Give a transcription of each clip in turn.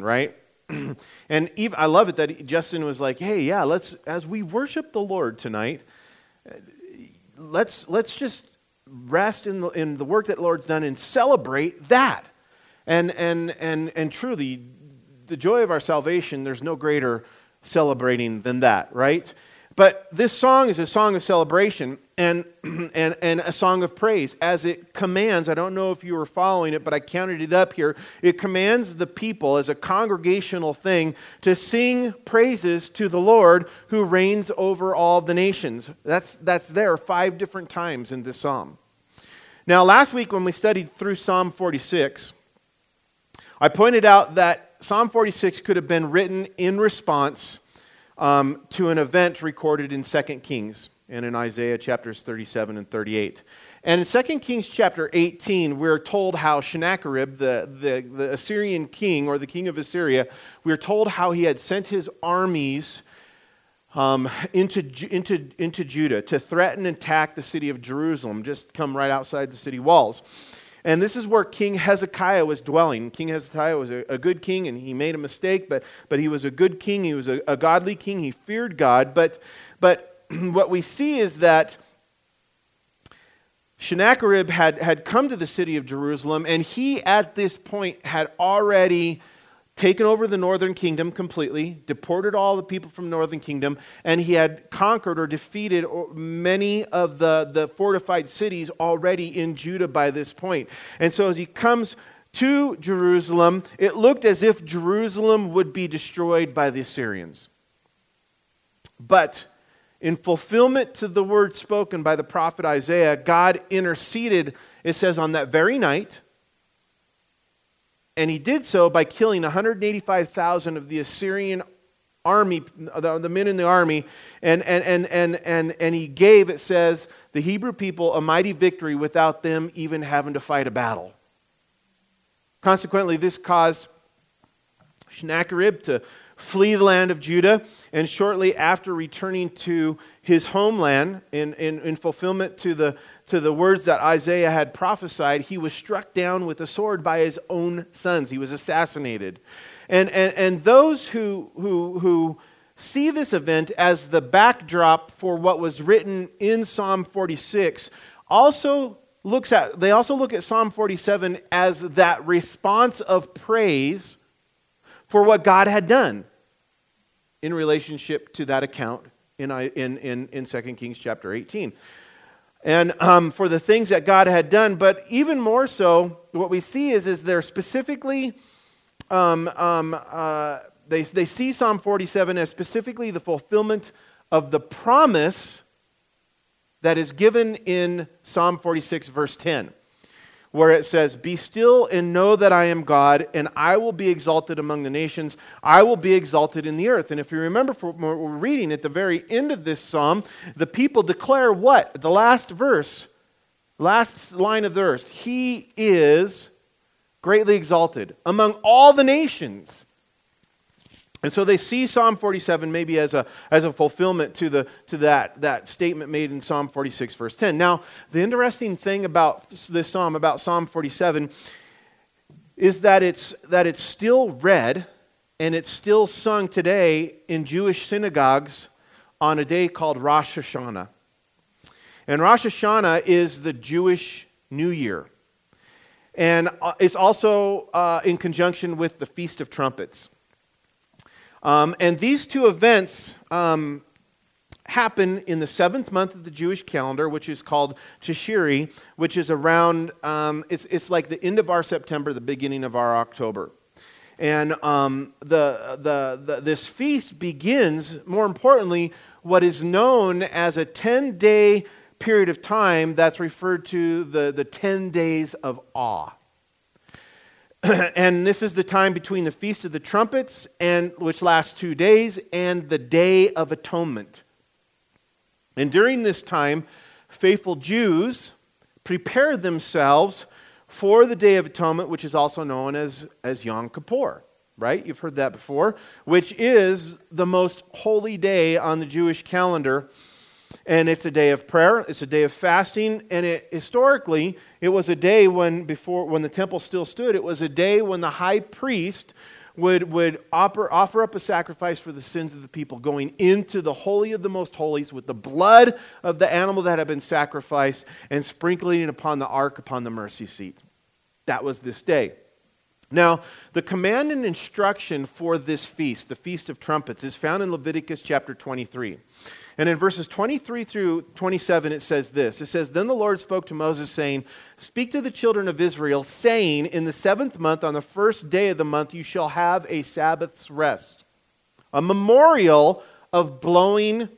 right? and even, I love it that Justin was like, "Hey, yeah, let's as we worship the Lord tonight, let's let's just rest in the in the work that the Lord's done and celebrate that." And and and and truly, the joy of our salvation, there's no greater celebrating than that, right? But this song is a song of celebration and, and, and a song of praise as it commands. I don't know if you were following it, but I counted it up here. It commands the people as a congregational thing to sing praises to the Lord who reigns over all the nations. That's, that's there five different times in this psalm. Now, last week when we studied through Psalm 46, I pointed out that Psalm 46 could have been written in response um, to an event recorded in 2 Kings and in Isaiah chapters 37 and 38. And in 2 Kings chapter 18, we're told how Sennacherib, the, the, the Assyrian king or the king of Assyria, we're told how he had sent his armies um, into, into, into Judah to threaten and attack the city of Jerusalem, just come right outside the city walls. And this is where King Hezekiah was dwelling. King Hezekiah was a, a, good king, and he made a mistake, but, but he was a good king. He was a, a godly king. He feared God. But, but what we see is that Sennacherib had, had come to the city of Jerusalem, and he, at this point, had already taken over the northern kingdom completely, deported all the people from the northern kingdom, and he had conquered or defeated many of the, the fortified cities already in Judah by this point. And so as he comes to Jerusalem, it looked as if Jerusalem would be destroyed by the Assyrians. But in fulfillment to the word spoken by the prophet Isaiah, God interceded, it says, on that very night and he did so by killing 185,000 of the Assyrian army, the, the, men in the army, and, and, and, and, and, and he gave, it says, the Hebrew people a mighty victory without them even having to fight a battle. Consequently, this caused Sennacherib to flee the land of Judah, and shortly after returning to his homeland in, in, in fulfillment to the, to the words that Isaiah had prophesied, he was struck down with a sword by his own sons. He was assassinated. And, and, and those who, who, who see this event as the backdrop for what was written in Psalm 46 also looks at they also look at Psalm 47 as that response of praise for what God had done in relationship to that account in, in, in, in 2 Kings chapter 18 and um, for the things that God had done. But even more so, what we see is, is they're specifically, um, um, uh, they, they see Psalm 47 as specifically the fulfillment of the promise that is given in Psalm 46, verse 10 where it says, Be still and know that I am God, and I will be exalted among the nations. I will be exalted in the earth. And if you remember from what we're reading at the very end of this psalm, the people declare what? The last verse, last line of the verse He is greatly exalted among all the nations. And so they see Psalm 47 maybe as a, as a fulfillment to, the, to that, that statement made in Psalm 46, verse 10. Now, the interesting thing about this psalm, about Psalm 47, is that it's, that it's still read and it's still sung today in Jewish synagogues on a day called Rosh Hashanah. And Rosh Hashanah is the Jewish New Year. And uh, it's also uh, in conjunction with the Feast of Trumpets. Um, and these two events um, happen in the seventh month of the Jewish calendar, which is called Tishri, which is around, um, it's, it's like the end of our September, the beginning of our October. And um, the, the, the, this feast begins, more importantly, what is known as a 10 day period of time that's referred to the, the 10 days of awe. and this is the time between the Feast of the Trumpets, and, which lasts two days, and the Day of Atonement. And during this time, faithful Jews prepare themselves for the Day of Atonement, which is also known as, as Yom Kippur, right? You've heard that before, which is the most holy day on the Jewish calendar and it's a day of prayer it's a day of fasting and it, historically it was a day when before when the temple still stood it was a day when the high priest would, would offer, offer up a sacrifice for the sins of the people, going into the Holy of the Most Holies with the blood of the animal that had been sacrificed and sprinkling it upon the ark, upon the mercy seat. That was this day. Now, the command and instruction for this feast, the Feast of Trumpets, is found in Leviticus chapter 23. And in verses 23 through 27, it says this It says, Then the Lord spoke to Moses, saying, Speak to the children of Israel, saying, In the seventh month, on the first day of the month, you shall have a Sabbath's rest, a memorial of blowing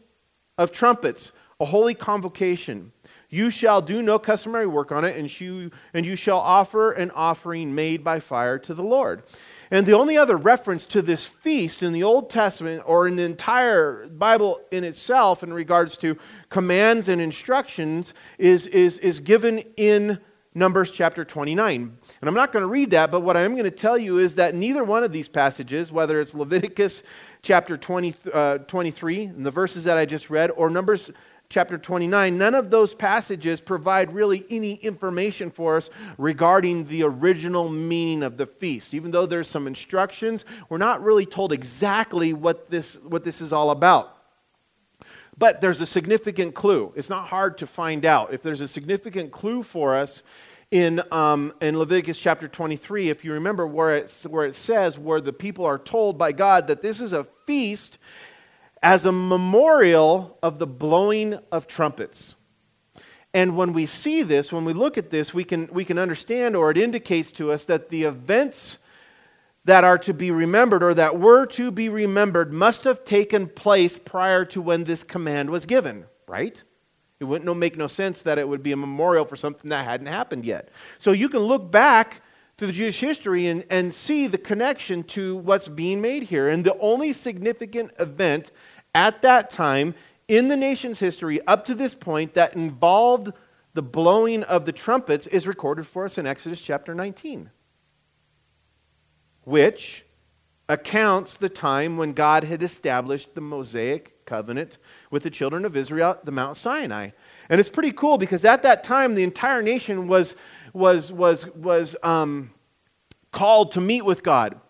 of trumpets, a holy convocation. You shall do no customary work on it, and you, and you shall offer an offering made by fire to the Lord. And the only other reference to this feast in the Old Testament or in the entire Bible in itself in regards to commands and instructions is, is, is given in Numbers chapter 29. And I'm not going to read that, but what I am going to tell you is that neither one of these passages, whether it's Leviticus chapter 20, uh, 23, and the verses that I just read, or Numbers chapter 29, none of those passages provide really any information for us regarding the original meaning of the feast. Even though there's some instructions, we're not really told exactly what this, what this is all about. But there's a significant clue. It's not hard to find out. If there's a significant clue for us in, um, in Leviticus chapter 23, if you remember where where it says, where the people are told by God that this is a feast as a memorial of the blowing of trumpets. And when we see this, when we look at this, we can, we can understand, or it indicates to us that the events that are to be remembered or that were to be remembered must have taken place prior to when this command was given, right? It wouldn't make no sense that it would be a memorial for something that hadn't happened yet. So you can look back to the Jewish history and, and see the connection to what's being made here. And the only significant event at that time in the nation's history up to this point that involved the blowing of the trumpets is recorded for us in Exodus chapter 19, which accounts the time when God had established the Mosaic covenant with the children of Israel at the Mount Sinai. And it's pretty cool because at that time the entire nation was, was, was, was um, called to meet with God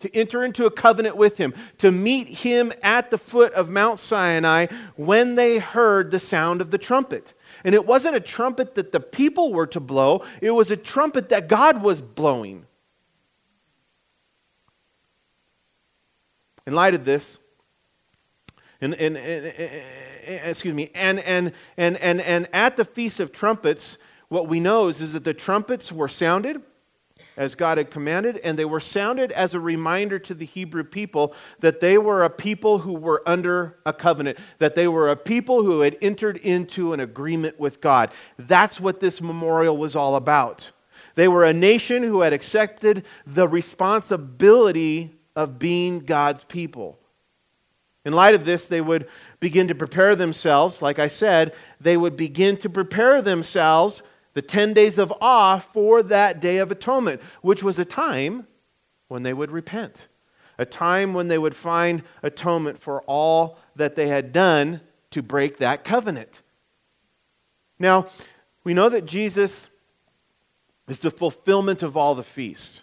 to enter into a covenant with him, to meet him at the foot of Mount Sinai when they heard the sound of the trumpet. And it wasn't a trumpet that the people were to blow, it was a trumpet that God was blowing. In light of this, and, and, and, excuse me, and, and, and, and, and at the Feast of Trumpets, what we know is, is that the trumpets were sounded as God had commanded, and they were sounded as a reminder to the Hebrew people that they were a people who were under a covenant, that they were a people who had entered into an agreement with God. That's what this memorial was all about. They were a nation who had accepted the responsibility of being God's people. In light of this, they would begin to prepare themselves. Like I said, they would begin to prepare themselves the 10 days of awe for that day of atonement, which was a time when they would repent, a time when they would find atonement for all that they had done to break that covenant. Now, we know that Jesus is the fulfillment of all the feasts.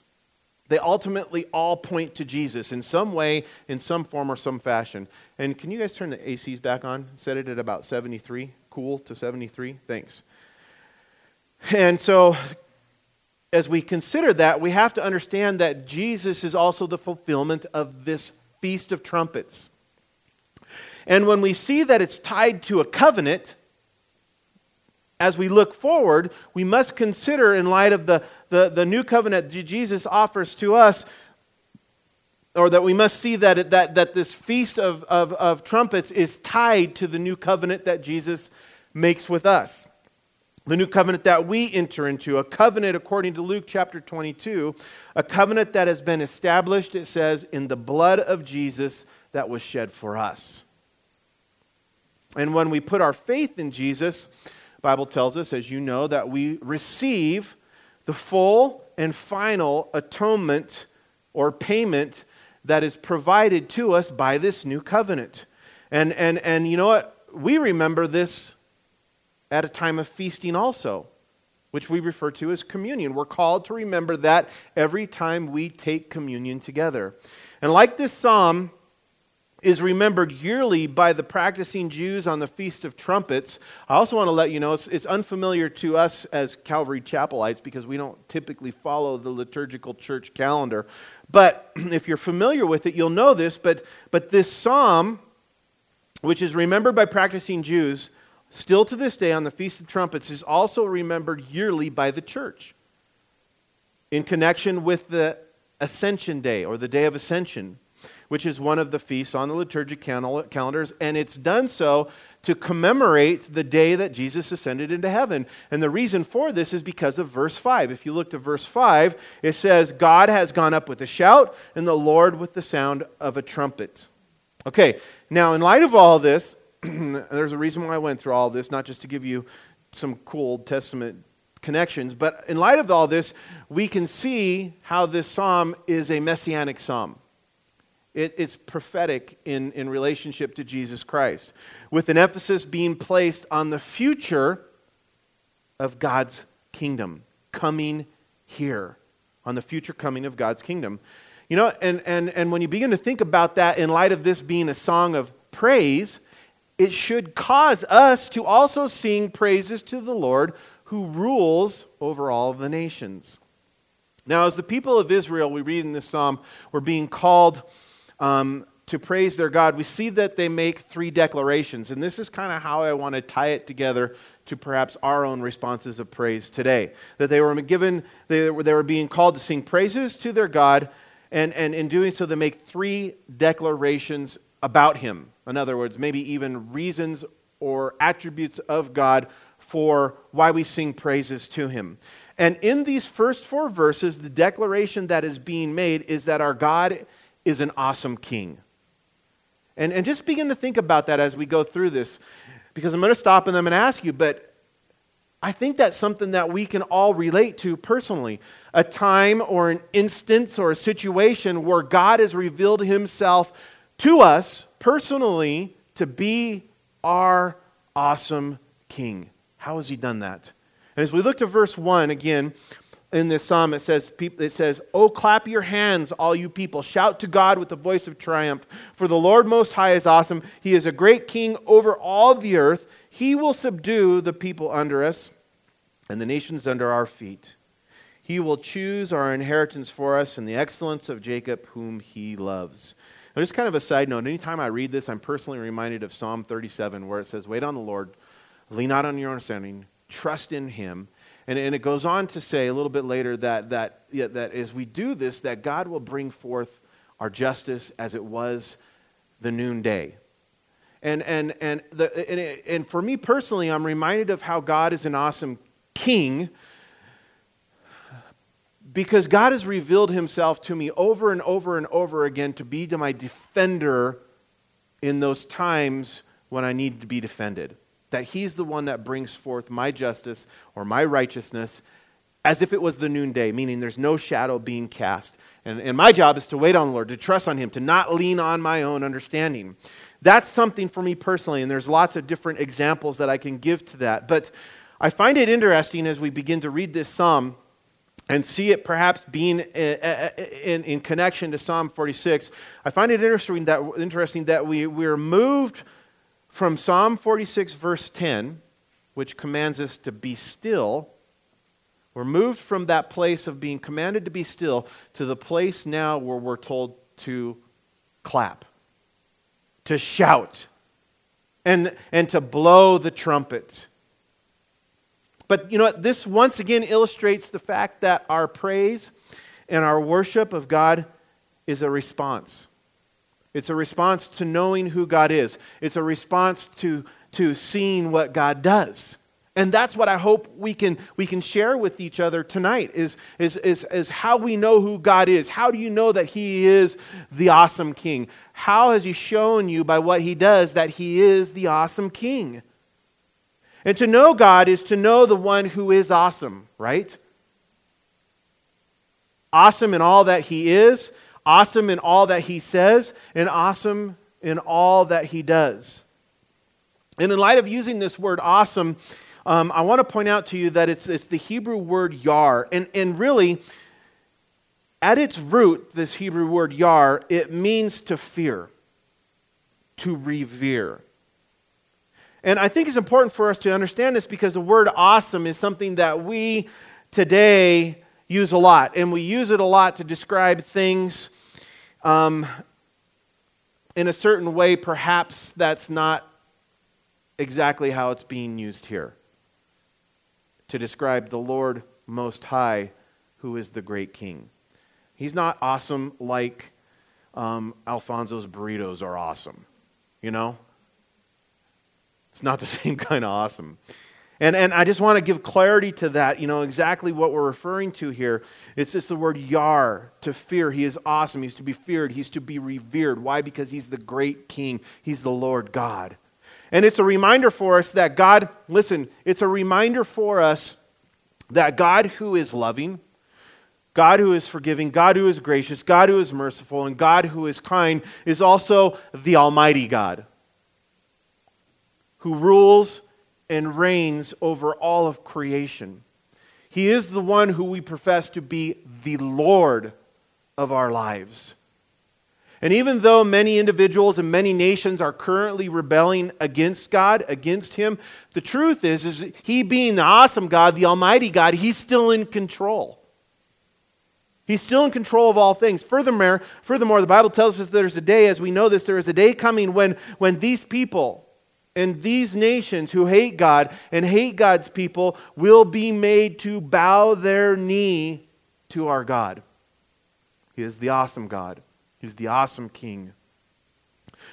They ultimately all point to Jesus in some way, in some form, or some fashion. And can you guys turn the ACs back on? Set it at about 73. Cool to 73. Thanks. And so, as we consider that, we have to understand that Jesus is also the fulfillment of this Feast of Trumpets. And when we see that it's tied to a covenant, as we look forward, we must consider, in light of the, the, the new covenant Jesus offers to us, or that we must see that, it, that, that this feast of, of, of trumpets is tied to the new covenant that Jesus makes with us the new covenant that we enter into, a covenant according to Luke chapter 22, a covenant that has been established, it says, in the blood of Jesus that was shed for us. And when we put our faith in Jesus, Bible tells us, as you know, that we receive the full and final atonement or payment that is provided to us by this new covenant. And, and, and you know what? We remember this at a time of feasting also. which we refer to as communion. We're called to remember that every time we take communion together. And like this psalm, is remembered yearly by the practicing Jews on the Feast of Trumpets. I also want to let you know it's, it's, unfamiliar to us as Calvary Chapelites because we don't typically follow the liturgical church calendar. But if you're familiar with it, you'll know this. But, but this psalm, which is remembered by practicing Jews, still to this day on the Feast of Trumpets, is also remembered yearly by the church in connection with the Ascension Day or the Day of Ascension which is one of the feasts on the liturgic calendars, and it's done so to commemorate the day that Jesus ascended into heaven. And the reason for this is because of verse 5. If you look to verse 5, it says, God has gone up with a shout, and the Lord with the sound of a trumpet. Okay, now in light of all this, there's a reason why I went through all this, not just to give you some cool Old Testament connections, but in light of all this, we can see how this psalm is a messianic psalm. It, it's prophetic in, in relationship to Jesus Christ, with an emphasis being placed on the future of God's kingdom coming here, on the future coming of God's kingdom. You know, and, and, and when you begin to think about that in light of this being a song of praise, it should cause us to also sing praises to the Lord who rules over all the nations. Now, as the people of Israel, we read in this psalm, were being called um, to praise their God, we see that they make three declarations. And this is kind of how I want to tie it together to perhaps our own responses of praise today. That they were given, they were, they were being called to sing praises to their God, and, and in doing so, they make three declarations about Him. In other words, maybe even reasons or attributes of God for why we sing praises to Him. And in these first four verses, the declaration that is being made is that our God is an awesome king. And, and just begin to think about that as we go through this, because I'm going to stop and I'm going to ask you, but I think that's something that we can all relate to personally. A time or an instance or a situation where God has revealed himself to us personally to be our awesome king. How has he done that? And as we look to verse 1 again, in this psalm it says it says oh clap your hands all you people. Shout to god with the voice of triumph. For the lord most high is awesome. He is a great king over all the earth. He will subdue the people under us and the nations under our feet. He will choose our inheritance for us in the excellence of jacob whom he loves now just kind of a side note anytime i read this i'm personally reminded of psalm 37 where it says wait on the lord lean not on your understanding trust in him and, and it goes on to say a little bit later that, that, yeah, that as we do this, that God will bring forth our justice as it was the noonday. And, and, and, the, and, it, and for me personally, I'm reminded of how God is an awesome king because God has revealed himself to me over and over and over again to be to my defender in those times when I need to be defended that he's the one that brings forth my justice or my righteousness as if it was the noonday, meaning there's no shadow being cast. And, and my job is to wait on the Lord, to trust on him, to not lean on my own understanding. That's something for me personally, and there's lots of different examples that I can give to that. But I find it interesting as we begin to read this psalm and see it perhaps being uh, uh, uh, in, in, connection to Psalm 46. I find it interesting that, interesting that we, we're moved from Psalm 46, verse 10, which commands us to be still, we're moved from that place of being commanded to be still to the place now where we're told to clap, to shout, and, and to blow the trumpet. But you know what? This once again illustrates the fact that our praise and our worship of God is a response. It's a response to knowing who God is. It's a response to, to seeing what God does. And that's what I hope we can, we can share with each other tonight is, is, is, is how we know who God is. How do you know that He is the awesome King? How has He shown you by what He does that He is the awesome King? And to know God is to know the one who is awesome, right? Awesome in all that He is, awesome in all that he says, and awesome in all that he does. And in light of using this word awesome, um, I want to point out to you that it's, it's the Hebrew word yar. And, and really, at its root, this Hebrew word yar, it means to fear, to revere. And I think it's important for us to understand this because the word awesome is something that we today use a lot. And we use it a lot to describe things um, in a certain way, perhaps that's not exactly how it's being used here to describe the Lord Most High, who is the great King. He's not awesome like um, Alfonso's burritos are awesome, you know? It's not the same kind of awesome. And, and I just want to give clarity to that, you know, exactly what we're referring to here. It's just the word yar, to fear. He is awesome. He's to be feared. He's to be revered. Why? Because he's the great king. He's the Lord God. And it's a reminder for us that God, listen, it's a reminder for us that God who is loving, God who is forgiving, God who is gracious, God who is merciful, and God who is kind is also the Almighty God who rules and reigns over all of creation. He is the one who we profess to be the Lord of our lives. And even though many individuals and many nations are currently rebelling against God, against Him, the truth is, is He being the awesome God, the Almighty God, He's still in control. He's still in control of all things. Furthermore, furthermore, the Bible tells us there's a day, as we know this, there is a day coming when, when these people, and these nations who hate God and hate God's people will be made to bow their knee to our God. He is the awesome God, He's the awesome King.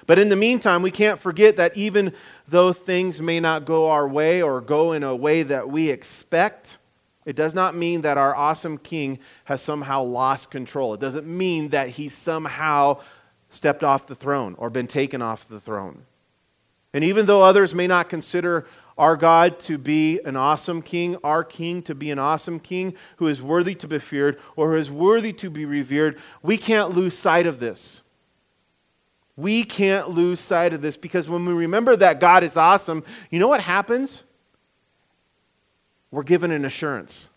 But in the meantime, we can't forget that even though things may not go our way or go in a way that we expect, it does not mean that our awesome King has somehow lost control. It doesn't mean that he somehow stepped off the throne or been taken off the throne. And even though others may not consider our God to be an awesome king, our king to be an awesome king who is worthy to be feared or who is worthy to be revered, we can't lose sight of this. We can't lose sight of this because when we remember that God is awesome, you know what happens? We're given an assurance.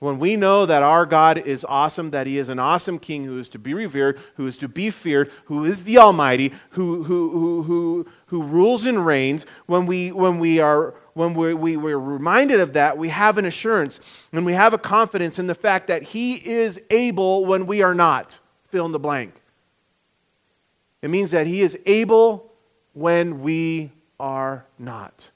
When we know that our God is awesome, that He is an awesome King who is to be revered, who is to be feared, who is the Almighty, who, who, who, who, who rules and reigns, when we, when we are when we, we, we're reminded of that, we have an assurance and we have a confidence in the fact that He is able when we are not. Fill in the blank. It means that He is able when we are not.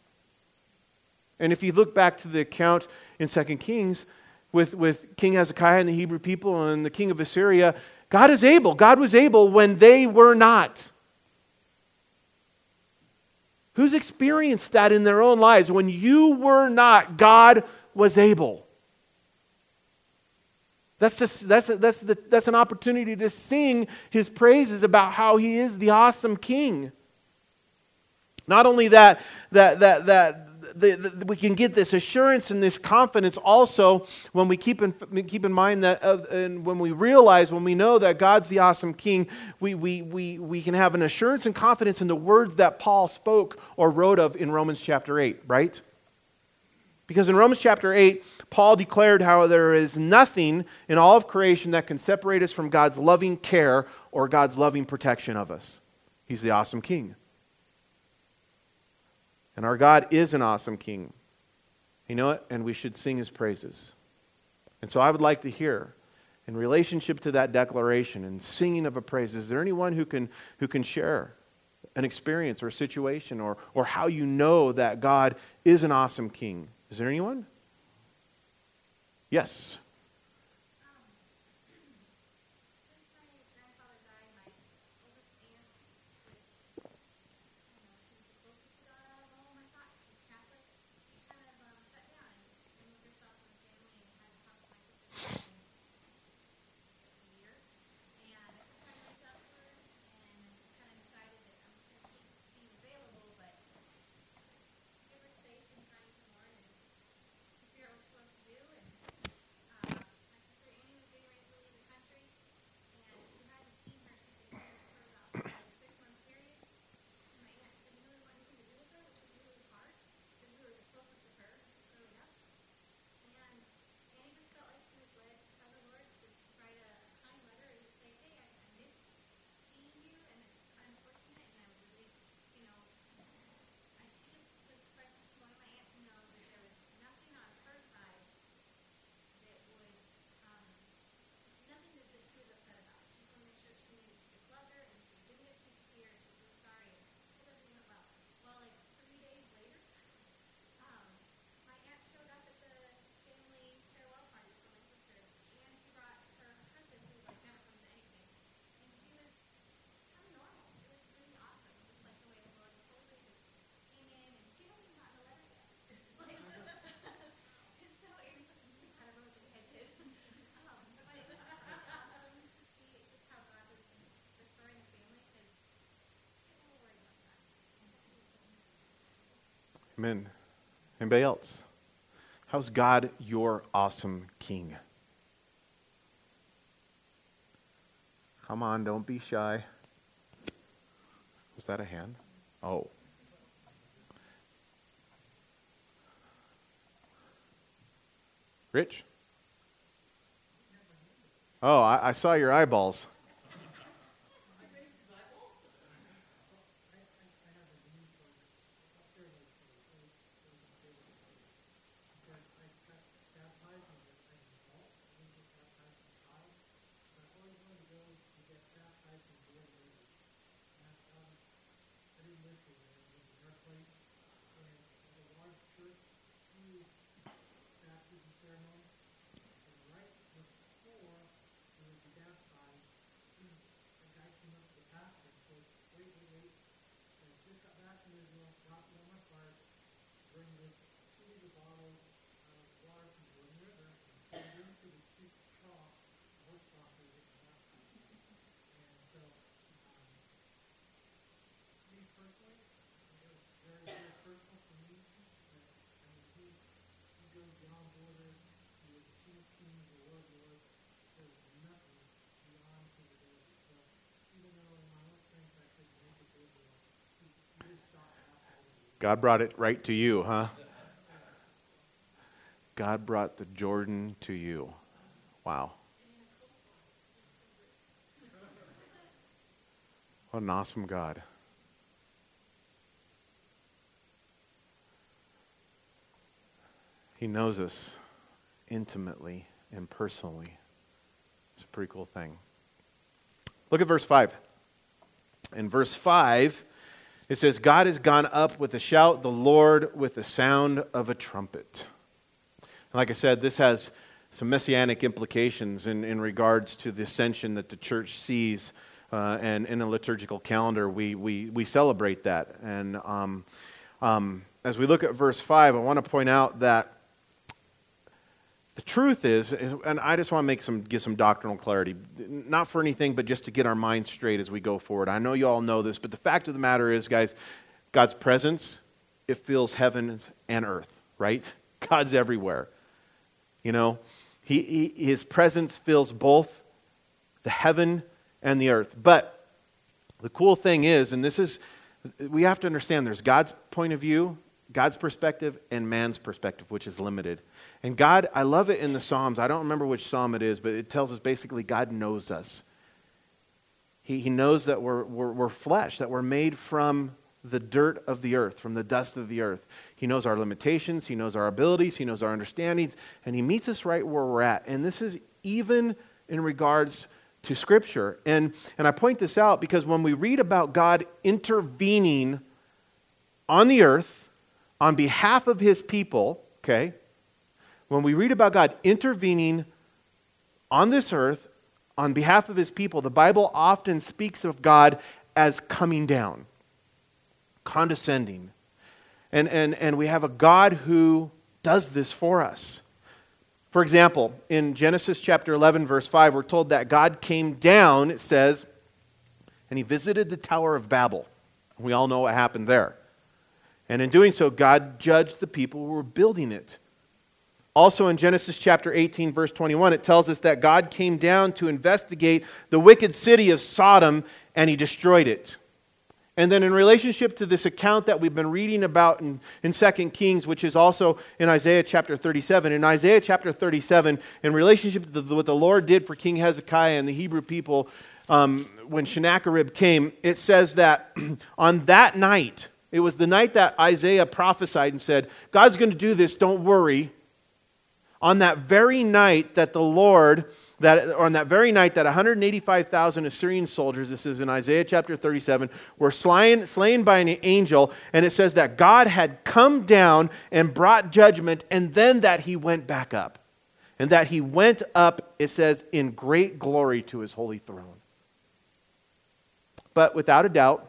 And if you look back to the account in 2 Kings, with, with King Hezekiah and the Hebrew people and the king of Assyria, God is able. God was able when they were not. Who's experienced that in their own lives? When you were not, God was able. That's, just, that's, that's, the, that's an opportunity to sing his praises about how he is the awesome king. Not only that, that, that, that the, the, we can get this assurance and this confidence also when we keep in, keep in mind that, uh, and when we realize, when we know that God's the awesome King, we, we, we, we can have an assurance and confidence in the words that Paul spoke or wrote of in Romans chapter 8, right? Because in Romans chapter 8, Paul declared how there is nothing in all of creation that can separate us from God's loving care or God's loving protection of us. He's the awesome King. And our God is an awesome king. You know it? And we should sing his praises. And so I would like to hear, in relationship to that declaration and singing of a praise, is there anyone who can, who can share an experience or a situation or, or how you know that God is an awesome king? Is there anyone? Yes. Amen. Anybody else? How's God your awesome king? Come on, don't be shy. Was that a hand? Oh. Rich? Oh, I, I saw your eyeballs. God brought it right to you, huh? God brought the Jordan to you. Wow. What an awesome God. He knows us intimately and personally. It's a pretty cool thing. Look at verse 5. In verse 5, it says, God has gone up with a shout, the Lord with the sound of a trumpet. like I said, this has some messianic implications in, in regards to the ascension that the church sees. Uh, and in a liturgical calendar, we, we, we celebrate that. And um, um, as we look at verse 5, I want to point out that the truth is, is, and I just want to make some, give some doctrinal clarity, not for anything, but just to get our minds straight as we go forward. I know you all know this, but the fact of the matter is, guys, God's presence, it fills heavens and earth, right? God's everywhere. You know, he, he, his presence fills both the heaven and the earth. But the cool thing is, and this is, we have to understand there's God's point of view, God's perspective, and man's perspective, which is limited. And God, I love it in the Psalms. I don't remember which psalm it is, but it tells us basically God knows us. He, he knows that we're, we're, we're flesh, that we're made from the dirt of the earth, from the dust of the earth. He knows our limitations, He knows our abilities, He knows our understandings, and He meets us right where we're at. And this is even in regards to Scripture. And, and I point this out because when we read about God intervening on the earth on behalf of His people, okay, when we read about God intervening on this earth on behalf of his people, the Bible often speaks of God as coming down, condescending. And, and, and we have a God who does this for us. For example, in Genesis chapter 11, verse 5, we're told that God came down, it says, and he visited the Tower of Babel. We all know what happened there. And in doing so, God judged the people who were building it. Also in Genesis chapter 18, verse 21, it tells us that God came down to investigate the wicked city of Sodom and he destroyed it. And then, in relationship to this account that we've been reading about in, in 2 Kings, which is also in Isaiah chapter 37, in Isaiah chapter 37, in relationship to the, what the Lord did for King Hezekiah and the Hebrew people um, when Sennacherib came, it says that on that night, it was the night that Isaiah prophesied and said, God's going to do this, don't worry on that very night that the Lord, that, on that very night that 185,000 Assyrian soldiers, this is in Isaiah chapter 37, were slain, slain by an angel, and it says that God had come down and brought judgment, and then that he went back up. And that he went up, it says, in great glory to his holy throne. But without a doubt,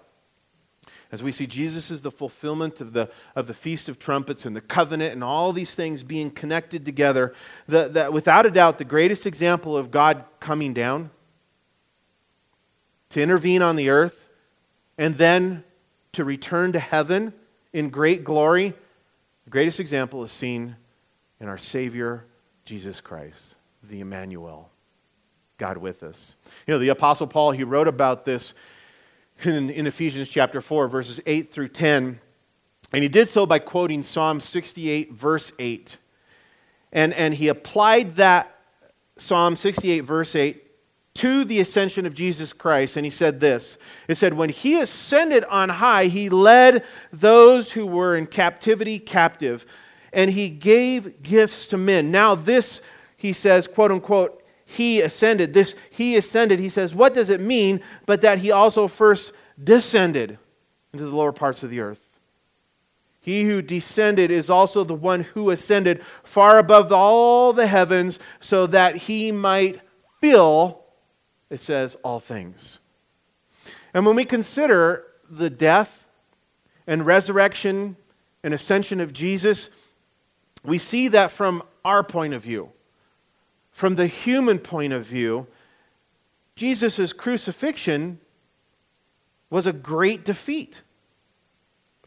as we see Jesus is the fulfillment of the, of the Feast of Trumpets and the covenant and all these things being connected together, the, the, without a doubt, the greatest example of God coming down to intervene on the earth and then to return to heaven in great glory The greatest example is seen in our Savior, Jesus Christ, the Emmanuel, God with us. You know, the Apostle Paul, he wrote about this in, in Ephesians chapter 4, verses 8 through 10. And he did so by quoting Psalm 68, verse 8. And, and he applied that Psalm 68, verse 8, to the ascension of Jesus Christ. And he said this It said, When he ascended on high, he led those who were in captivity captive, and he gave gifts to men. Now, this, he says, quote unquote, he ascended. This he ascended, he says, what does it mean? But that he also first descended into the lower parts of the earth. He who descended is also the one who ascended far above all the heavens so that he might fill, it says, all things. And when we consider the death and resurrection and ascension of Jesus, we see that from our point of view. From the human point of view, Jesus' crucifixion was a great defeat.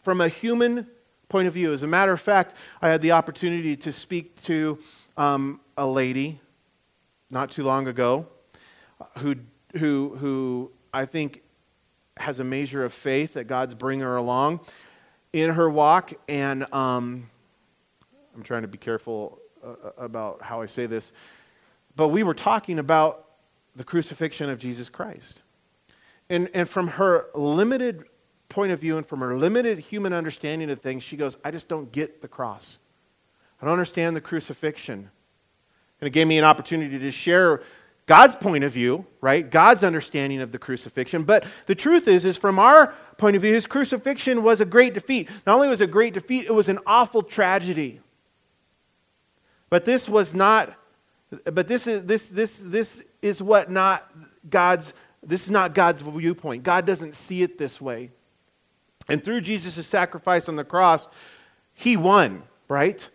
From a human point of view. As a matter of fact, I had the opportunity to speak to um, a lady not too long ago who, who, who I think has a measure of faith that God's bringing her along in her walk. And um, I'm trying to be careful uh, uh, about how I say this. But we were talking about the crucifixion of Jesus Christ. And, and from her limited point of view and from her limited human understanding of things, she goes, I just don't get the cross. I don't understand the crucifixion. And it gave me an opportunity to share God's point of view, right? God's understanding of the crucifixion. But the truth is, is from our point of view, his crucifixion was a great defeat. Not only was it a great defeat, it was an awful tragedy. But this was not, but this is this this this is what not God's this is not God's viewpoint. God doesn't see it this way. And through Jesus' sacrifice on the cross, he won, right?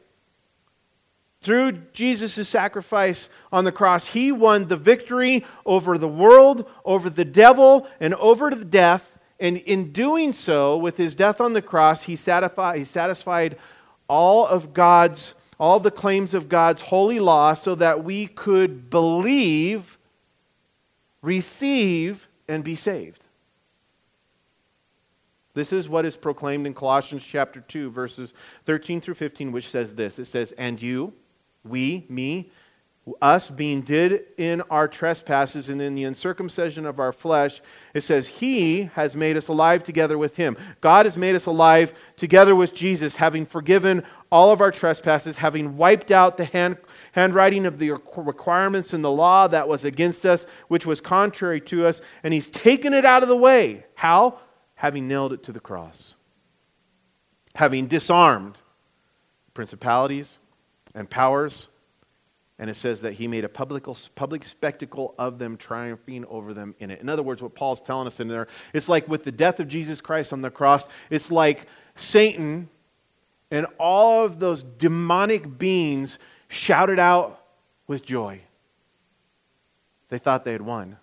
Through Jesus' sacrifice on the cross, he won the victory over the world, over the devil, and over the death. And in doing so, with his death on the cross, he satisfied, he satisfied all of God's, all the claims of God's holy law so that we could believe, receive, and be saved. This is what is proclaimed in Colossians chapter 2, verses 13 through 15, which says this It says, And you, we, me, us being dead in our trespasses and in the uncircumcision of our flesh, it says, He has made us alive together with Him. God has made us alive together with Jesus, having forgiven all of our trespasses, having wiped out the hand, handwriting of the requirements in the law that was against us, which was contrary to us, and He's taken it out of the way. How? having nailed it to the cross, having disarmed principalities and powers. And it says that he made a public, public spectacle of them, triumphing over them in it. In other words, what Paul's telling us in there, it's like with the death of Jesus Christ on the cross, it's like Satan and all of those demonic beings shouted out with joy. They thought they had won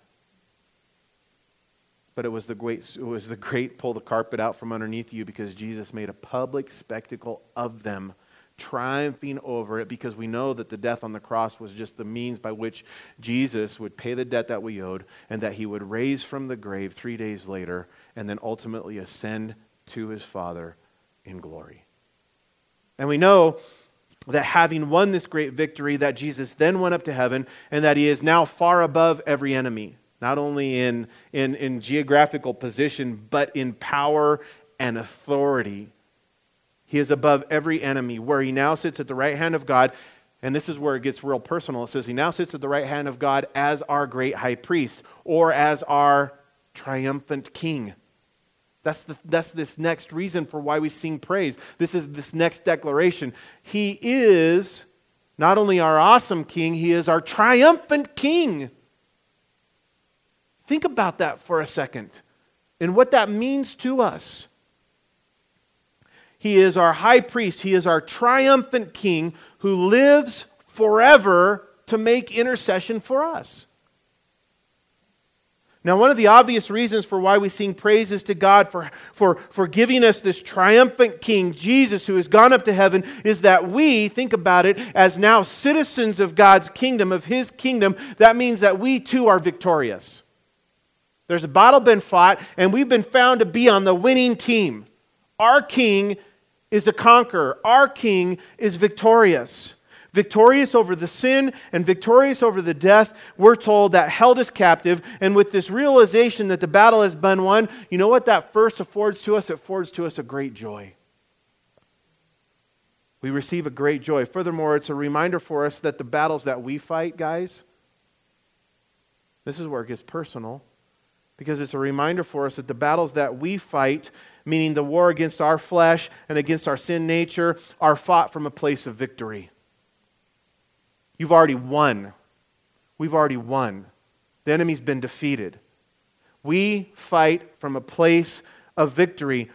but it was the great, it was the great pull the carpet out from underneath you because Jesus made a public spectacle of them, triumphing over it because we know that the death on the cross was just the means by which Jesus would pay the debt that we owed and that he would raise from the grave three days later and then ultimately ascend to his Father in glory. And we know that having won this great victory, that Jesus then went up to heaven and that he is now far above every enemy not only in, in, in geographical position, but in power and authority. He is above every enemy, where he now sits at the right hand of God. And this is where it gets real personal. It says he now sits at the right hand of God as our great high priest or as our triumphant king. That's, the, that's this next reason for why we sing praise. This is this next declaration. He is not only our awesome king, he is our triumphant king. Think about that for a second and what that means to us. He is our high priest, he is our triumphant king who lives forever to make intercession for us. Now, one of the obvious reasons for why we sing praises to God for, for, for giving us this triumphant King, Jesus, who has gone up to heaven, is that we, think about it, as now citizens of God's kingdom, of His kingdom, that means that we too are victorious. There's a battle been fought, and we've been found to be on the winning team. Our King is a conqueror, our King is victorious victorious over the sin and victorious over the death, we're told, that held us captive. And with this realization that the battle has been won, you know what that first affords to us? It affords to us a great joy. We receive a great joy. Furthermore, it's a reminder for us that the battles that we fight, guys, this is where it gets personal because it's a reminder for us that the battles that we fight, meaning the war against our flesh and against our sin nature, are fought from a place of victory. You've already won. We've already won. The enemy's been defeated. We fight from a place of victory,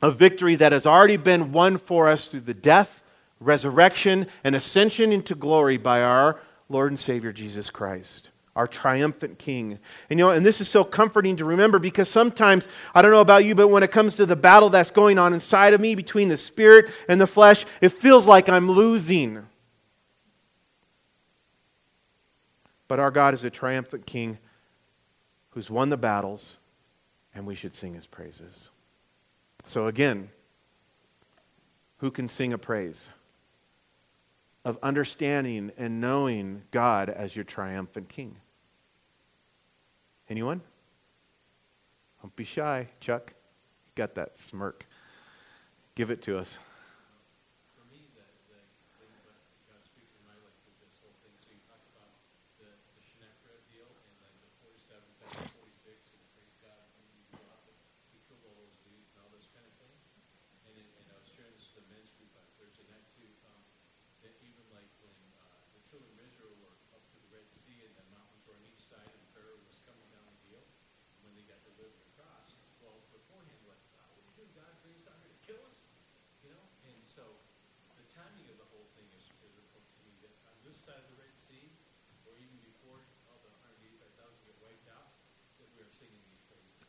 a victory that has already been won for us through the death, resurrection, and ascension into glory by our Lord and Savior Jesus Christ our triumphant king. And you know, and this is so comforting to remember because sometimes, I don't know about you, but when it comes to the battle that's going on inside of me between the spirit and the flesh, it feels like I'm losing. But our God is a triumphant king who's won the battles, and we should sing his praises. So, again, who can sing a praise? Of understanding and knowing God as your triumphant king. Anyone? Don't be shy, Chuck. You got that smirk. Give it to us.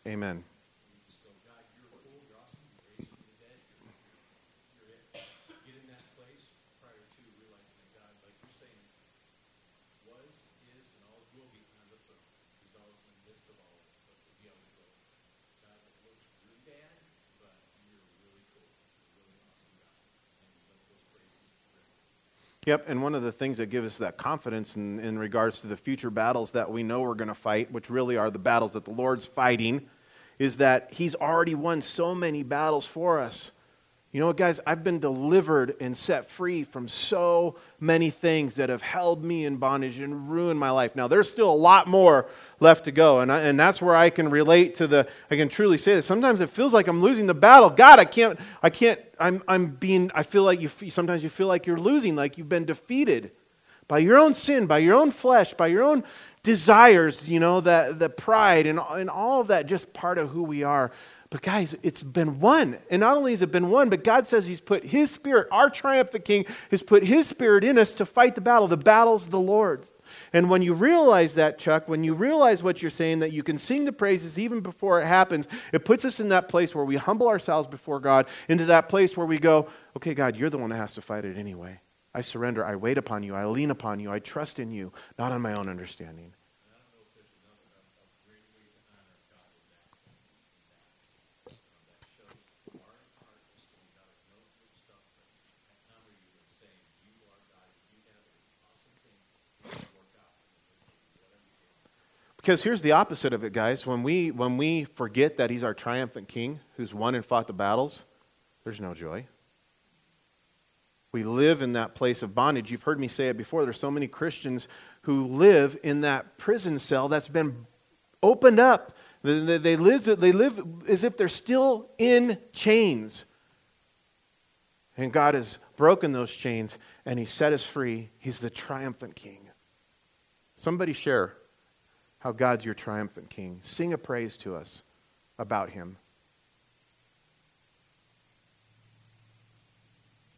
Amen. Yep, and one of the things that gives us that confidence in, in regards to the future battles that we know we're going to fight, which really are the battles that the Lord's fighting, is that He's already won so many battles for us. You know what, guys? I've been delivered and set free from so many things that have held me in bondage and ruined my life. Now, there's still a lot more left to go. And, I, and that's where I can relate to the, I can truly say that sometimes it feels like I'm losing the battle. God, I can't, I can't, I'm, I'm being, I feel like you, sometimes you feel like you're losing, like you've been defeated by your own sin, by your own flesh, by your own desires, you know, that the pride and, and all of that, just part of who we are. But guys, it's been won. And not only has it been won, but God says He's put His Spirit, our triumphant King, has put His Spirit in us to fight the battle. The battle's the Lord's. And when you realize that, Chuck, when you realize what you're saying, that you can sing the praises even before it happens, it puts us in that place where we humble ourselves before God, into that place where we go, okay, God, you're the one that has to fight it anyway. I surrender. I wait upon you. I lean upon you. I trust in you, not on my own understanding. Because here's the opposite of it, guys. When we, when we forget that he's our triumphant king who's won and fought the battles, there's no joy. We live in that place of bondage. You've heard me say it before. There's so many Christians who live in that prison cell that's been opened up. They, live, they live as if they're still in chains. And God has broken those chains and He set us free. He's the triumphant King. Somebody share how God's your triumphant King. Sing a praise to us about Him.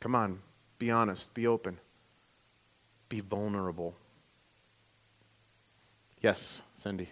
Come on, be honest, be open, be vulnerable. Yes, Cindy.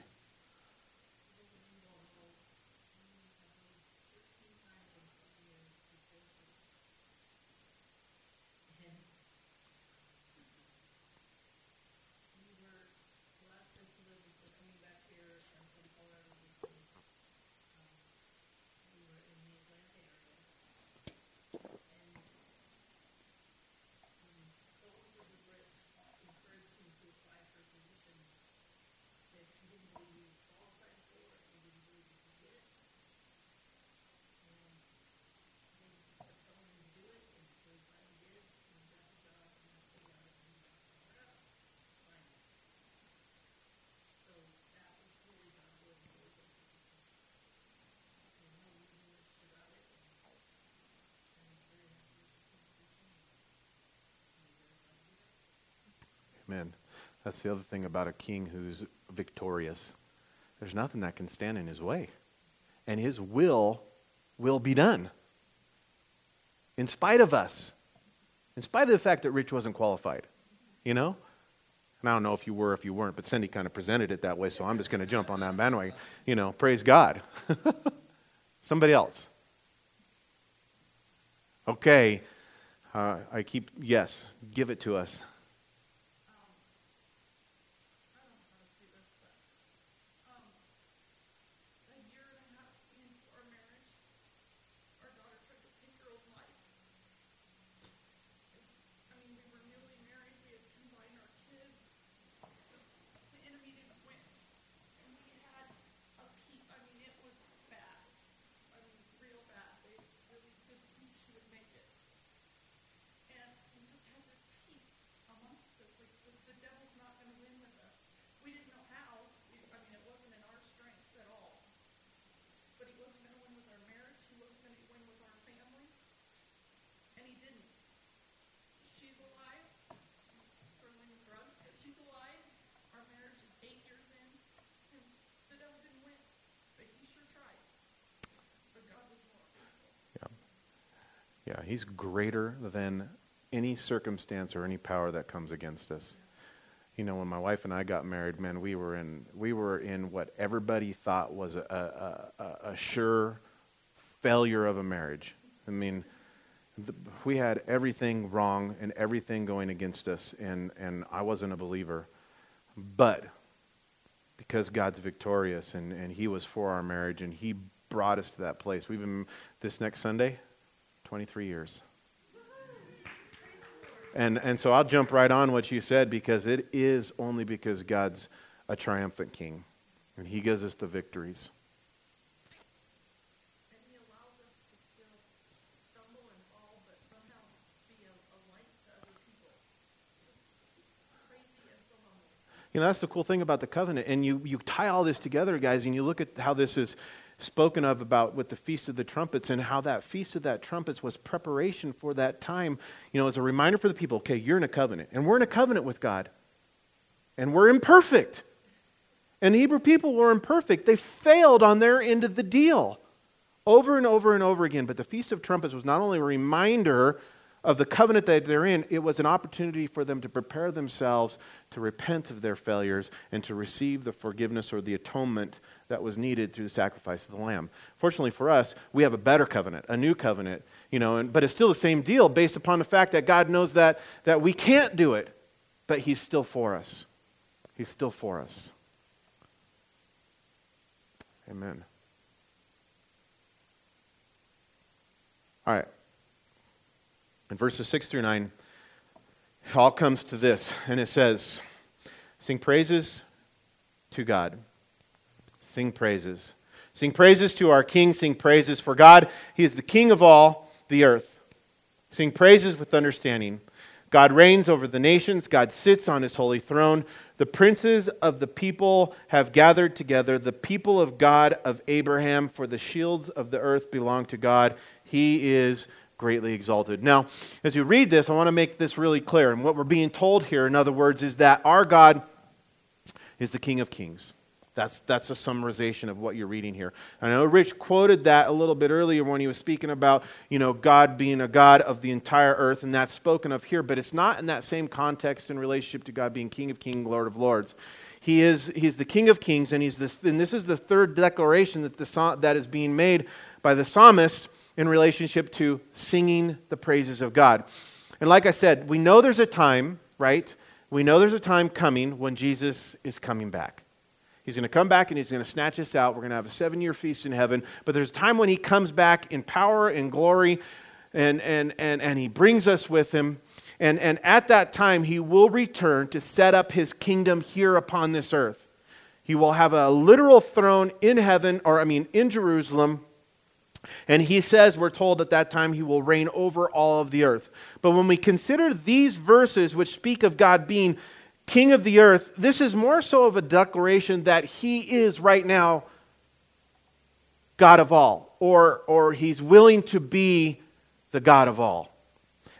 Amen. That's the other thing about a king who's victorious. There's nothing that can stand in his way. And his will will be done. In spite of us. In spite of the fact that Rich wasn't qualified. You know? And I don't know if you were, if you weren't, but Cindy kind of presented it that way, so I'm just going to jump on that bandwagon. You know, praise God. Somebody else. Okay. Uh, I keep, yes, give it to us. Yeah, he's greater than any circumstance or any power that comes against us. You know, when my wife and I got married, man, we were in we were in what everybody thought was a, a, a, a sure failure of a marriage. I mean, the, we had everything wrong and everything going against us, and, and I wasn't a believer. But because God's victorious and, and He was for our marriage and He brought us to that place, we've been this next Sunday, 23 years. And, and so I'll jump right on what you said because it is only because God's a triumphant king and he gives us the victories. You know, that's the cool thing about the covenant. And you, you tie all this together, guys, and you look at how this is spoken of about with the Feast of the Trumpets and how that Feast of that Trumpets was preparation for that time, you know, as a reminder for the people okay, you're in a covenant, and we're in a covenant with God, and we're imperfect. And the Hebrew people were imperfect. They failed on their end of the deal over and over and over again. But the Feast of Trumpets was not only a reminder of the covenant that they're in, it was an opportunity for them to prepare themselves to repent of their failures and to receive the forgiveness or the atonement that was needed through the sacrifice of the lamb. Fortunately for us, we have a better covenant, a new covenant, you know, and, but it's still the same deal based upon the fact that God knows that, that we can't do it, but He's still for us. He's still for us. Amen. All right. In verses 6 through 9, it all comes to this, and it says, Sing praises to God. Sing praises. Sing praises to our King. Sing praises for God. He is the King of all the earth. Sing praises with understanding. God reigns over the nations. God sits on his holy throne. The princes of the people have gathered together. The people of God of Abraham, for the shields of the earth belong to God. He is greatly exalted. Now, as you read this, I want to make this really clear. And what we're being told here, in other words, is that our God is the King of kings. That's, that's a summarization of what you're reading here. I know Rich quoted that a little bit earlier when he was speaking about, you know, God being a God of the entire earth, and that's spoken of here, but it's not in that same context in relationship to God being King of kings, Lord of lords. He is he's the King of kings, and, he's this, and this is the third declaration that, the, that is being made by the psalmist in relationship to singing the praises of God. And like I said, we know there's a time, right? We know there's a time coming when Jesus is coming back. He's going to come back and he's going to snatch us out. We're going to have a seven year feast in heaven. But there's a time when he comes back in power and glory and, and, and, and he brings us with him. And, and at that time, he will return to set up his kingdom here upon this earth. He will have a literal throne in heaven, or I mean, in Jerusalem. And he says, we're told at that time, he will reign over all of the earth. But when we consider these verses, which speak of God being king of the earth, this is more so of a declaration that he is right now God of all, or, or he's willing to be the God of all.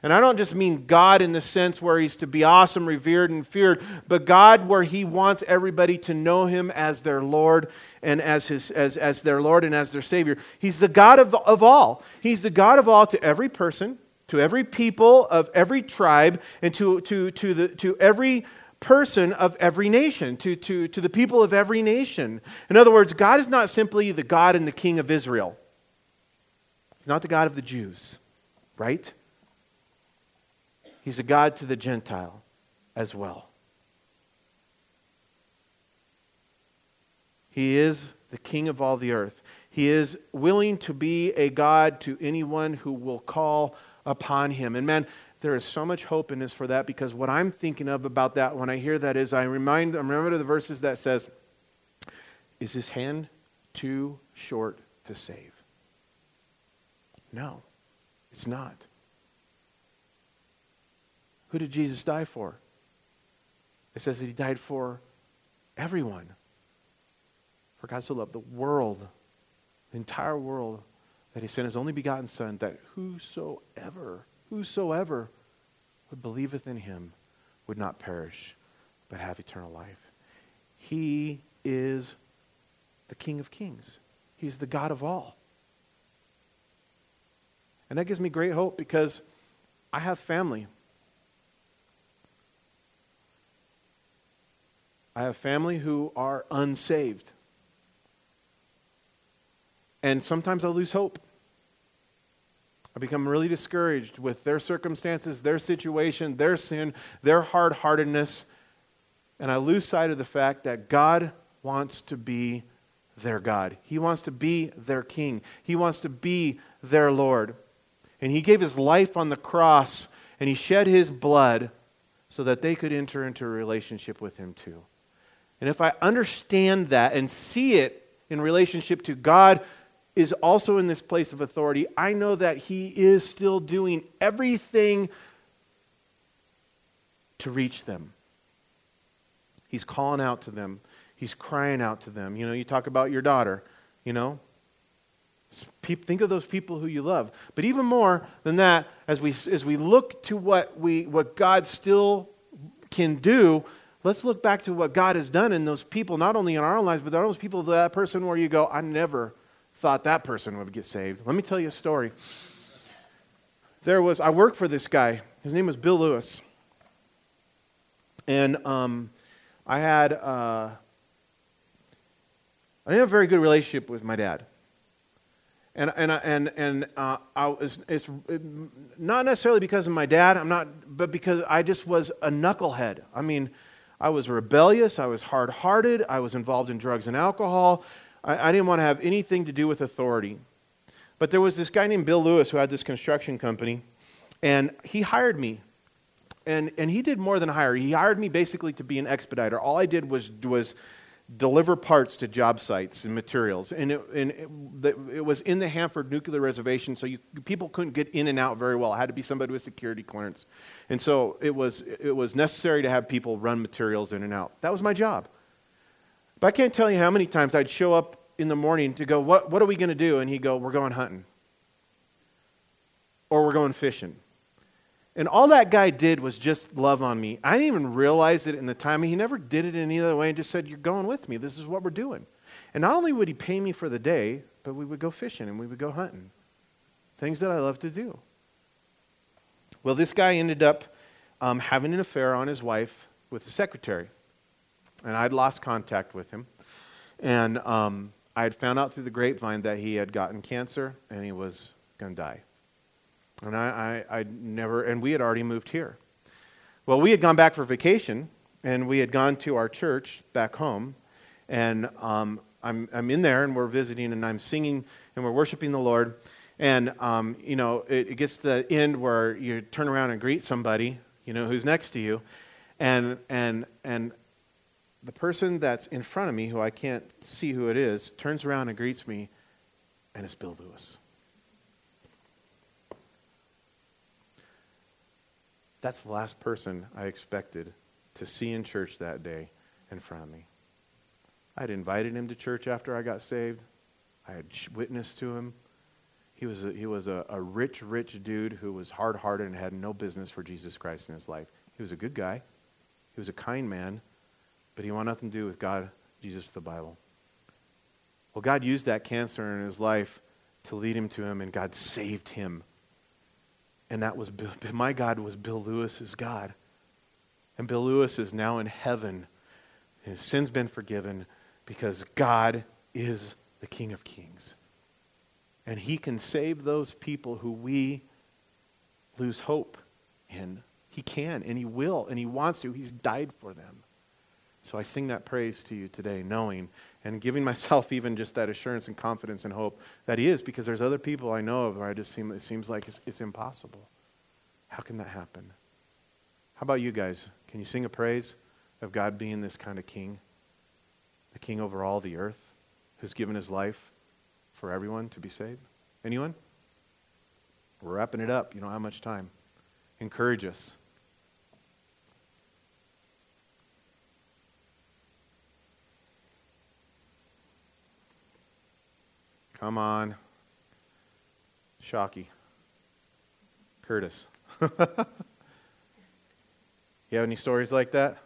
And I don't just mean God in the sense where he's to be awesome, revered, and feared, but God where he wants everybody to know him as their Lord and as, his, as, as their Lord and as their Savior. He's the God of, of all. He's the God of all to every person, to every people of every tribe, and to, to, to, the, to every person of every nation, to, to, to the people of every nation. In other words, God is not simply the God and the King of Israel, He's not the God of the Jews, right? He's a God to the Gentile as well. He is the King of all the earth. He is willing to be a God to anyone who will call upon him. And man, there is so much hope in this for that because what I'm thinking of about that when I hear that is I remind I remember the verses that says, Is his hand too short to save? No, it's not. Who did Jesus die for? It says that he died for everyone. For God so loved the world, the entire world, that he sent his only begotten Son, that whosoever, whosoever would believeth in him would not perish, but have eternal life. He is the King of kings. He's the God of all. And that gives me great hope because I have family. I have family who are unsaved. And sometimes I lose hope. I become really discouraged with their circumstances, their situation, their sin, their hard heartedness. And I lose sight of the fact that God wants to be their God. He wants to be their king. He wants to be their Lord. And He gave His life on the cross and He shed His blood so that they could enter into a relationship with Him too. And if I understand that and see it in relationship to God is also in this place of authority, I know that he is still doing everything to reach them. He's calling out to them, he's crying out to them. You know, you talk about your daughter, you know. Think of those people who you love. But even more than that, as we, as we look to what, we, what God still can do, let's look back to what God has done in those people, not only in our own lives, but in those people, that person where you go, I never thought that person would get saved. Let me tell you a story. There was, I worked for this guy. His name was Bill Lewis. And um, I had, uh, I didn't have a very good relationship with my dad. And, and, and, and uh, I was, it's not necessarily because of my dad, I'm not, but because I just was a knucklehead. I mean, I was rebellious, I was hard hearted, I was involved in drugs and alcohol, I, I didn't want to have anything to do with authority. But there was this guy named Bill Lewis who had this construction company, and he hired me. And, and he did more than hire. He hired me basically to be an expediter. All I did was, was deliver parts to job sites and materials. And it, and it, it, was in the Hanford Nuclear Reservation, so you, people couldn't get in and out very well. It had to be somebody with security clearance. And so it was, it was necessary to have people run materials in and out. That was my job. But I can't tell you how many times I'd show up in the morning to go, What, what are we going to do? And he'd go, We're going hunting. Or we're going fishing. And all that guy did was just love on me. I didn't even realize it in the time. He never did it in any other way and just said, You're going with me. This is what we're doing. And not only would he pay me for the day, but we would go fishing and we would go hunting. Things that I love to do. Well, this guy ended up um, having an affair on his wife with the secretary and I'd lost contact with him. And um, I had found out through the grapevine that he had gotten cancer and he was going to die. And I, I, I never, and we had already moved here. Well, we had gone back for vacation and we had gone to our church back home. And um, I'm, I'm in there and we're visiting and I'm singing and we're worshiping the Lord. And, um, you know, it, it, gets to the end where you turn around and greet somebody, you know, who's next to you. And, and, and the person that's in front of me, who I can't see who it is, turns around and greets me, and it's Bill Lewis. That's the last person I expected to see in church that day in front of me. I had invited him to church after I got saved. I had witnessed to him. He was a, he was a, a rich, rich dude who was hard hearted and had no business for Jesus Christ in his life. He was a good guy, he was a kind man, but he wanted nothing to do with God, Jesus, the Bible. Well, God used that cancer in his life to lead him to him, and God saved him. And that was my God was Bill Lewis's God. And Bill Lewis is now in heaven. His sin's been forgiven because God is the King of Kings. And he can save those people who we lose hope in. He can, and he will, and he wants to. He's died for them. So I sing that praise to you today, knowing and giving myself even just that assurance and confidence and hope that He is, because there's other people I know of where I just seem it seems like it's, it's impossible. How can that happen? How about you guys? Can you sing a praise of God being this kind of King, the King over all the earth, who's given His life for everyone to be saved? Anyone? We're wrapping it up. You don't have much time. Encourage us. Come on. Shocky. Curtis. you have any stories like that?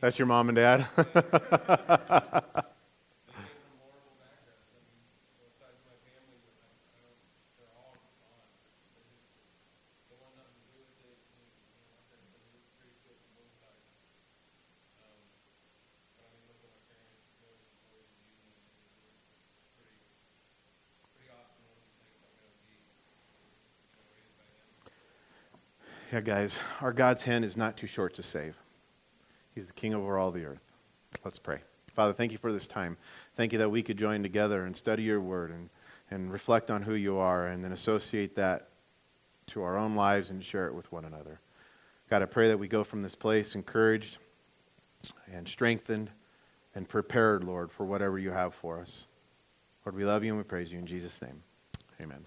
That's your mom and dad? yeah, guys, our God's hand is not too short to save. He's the king over all the earth. Let's pray. Father, thank you for this time. Thank you that we could join together and study your word and, and reflect on who you are and then associate that to our own lives and share it with one another. God, I pray that we go from this place encouraged and strengthened and prepared, Lord, for whatever you have for us. Lord, we love you and we praise you in Jesus' name. Amen.